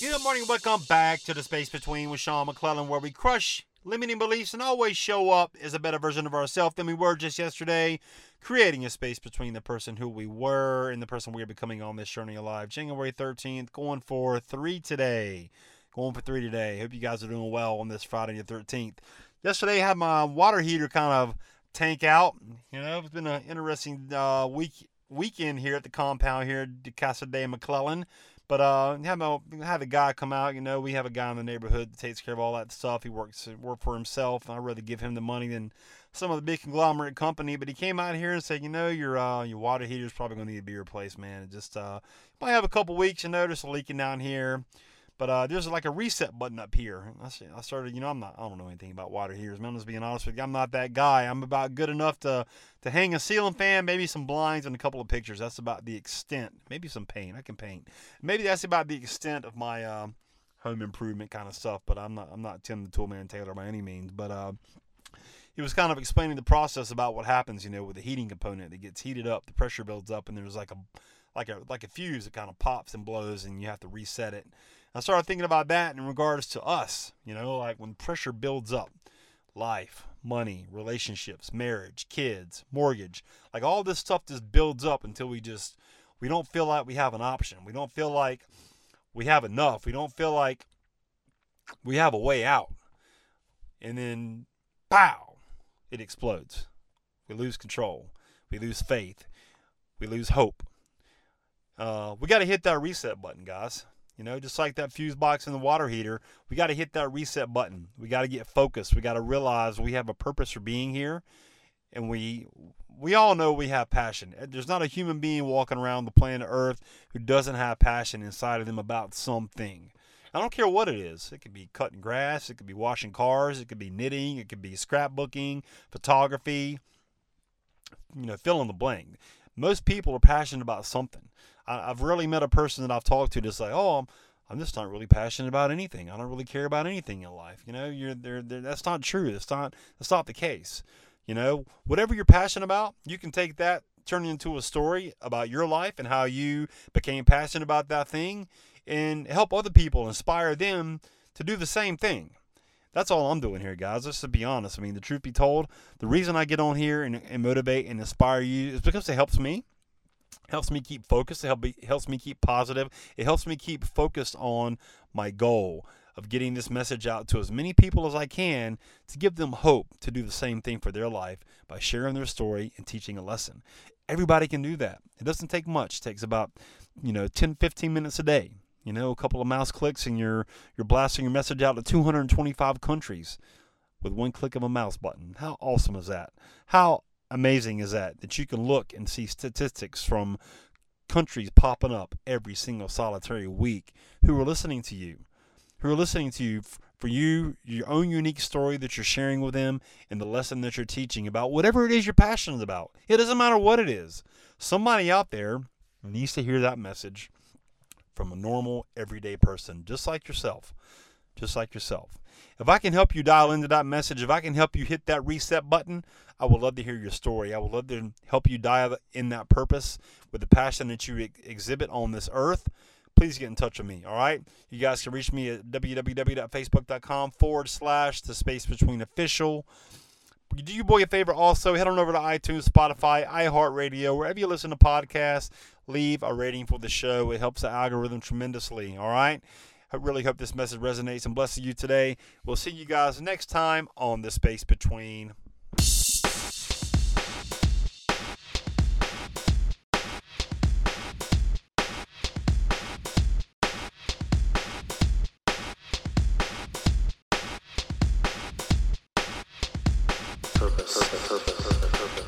Good morning, welcome back to the Space Between with Sean McClellan, where we crush limiting beliefs and always show up as a better version of ourselves than we were just yesterday, creating a space between the person who we were and the person we are becoming on this journey alive. January 13th, going for three today. Going for three today. Hope you guys are doing well on this Friday the 13th. Yesterday, I had my water heater kind of tank out. You know, it's been an interesting uh, week weekend here at the compound here at Casa de McClellan. But uh, have a have a guy come out. You know, we have a guy in the neighborhood that takes care of all that stuff. He works work for himself. I'd rather give him the money than some of the big conglomerate company. But he came out here and said, you know, your uh, your water heater's probably going to need to be replaced, man. It just uh, might have a couple weeks. You notice a leaking down here. But uh, there's like a reset button up here. I started, you know, I'm not, I don't know anything about water heaters, man. I'm just being honest with you. I'm not that guy. I'm about good enough to to hang a ceiling fan, maybe some blinds, and a couple of pictures. That's about the extent. Maybe some paint. I can paint. Maybe that's about the extent of my uh, home improvement kind of stuff. But I'm not, I'm not Tim the Toolman Taylor by any means. But uh, he was kind of explaining the process about what happens, you know, with the heating component. It gets heated up, the pressure builds up, and there's like a like a like a fuse that kind of pops and blows, and you have to reset it. I started thinking about that in regards to us, you know, like when pressure builds up, life, money, relationships, marriage, kids, mortgage, like all this stuff just builds up until we just we don't feel like we have an option. We don't feel like we have enough. We don't feel like we have a way out. And then pow, it explodes. We lose control. We lose faith. We lose hope. Uh, we got to hit that reset button, guys. You know, just like that fuse box in the water heater, we got to hit that reset button. We got to get focused. We got to realize we have a purpose for being here, and we we all know we have passion. There's not a human being walking around the planet Earth who doesn't have passion inside of them about something. I don't care what it is. It could be cutting grass, it could be washing cars, it could be knitting, it could be scrapbooking, photography. You know, fill in the blank. Most people are passionate about something. I, have rarely met a person that I've talked to that's like, oh, I'm, I'm just not really passionate about anything. I don't really care about anything in life. You know, you're there. That's not true. That's not that's not the case. You know, whatever you're passionate about, you can take that, turn it into a story about your life and how you became passionate about that thing, and help other people, inspire them to do the same thing. That's all I'm doing here, guys. Just to be honest, I mean, the truth be told, the reason I get on here and, and motivate and inspire you is because it helps me helps me keep focused. It help me, helps me keep positive. It helps me keep focused on my goal of getting this message out to as many people as I can to give them hope to do the same thing for their life by sharing their story and teaching a lesson. Everybody can do that. It doesn't take much. It takes about, you know, 10, 15 minutes a day. You know, a couple of mouse clicks and you're you're blasting your message out to 225 countries with one click of a mouse button. How awesome is that? How amazing is that? That you can look and see statistics from countries popping up every single solitary week who are listening to you, who are listening to you for you, your own unique story that you're sharing with them, and the lesson that you're teaching about whatever it is you're passionate about. It doesn't matter what it is. Somebody out there needs to hear that message from a normal, everyday person, just like yourself. Just like yourself. If I can help you dial into that message, if I can help you hit that reset button, I would love to hear your story. I would love to help you dial in that purpose with the passion that you ex- exhibit on this earth. Please get in touch with me. All right. You guys can reach me at www.facebook.com forward slash the space between official. Do you boy a favor also? Head on over to iTunes, Spotify, iHeartRadio, wherever you listen to podcasts. Leave a rating for the show. It helps the algorithm tremendously. All right. I really hope this message resonates and blesses you today. We'll see you guys next time on The Space Between. Purpose, purpose, purpose.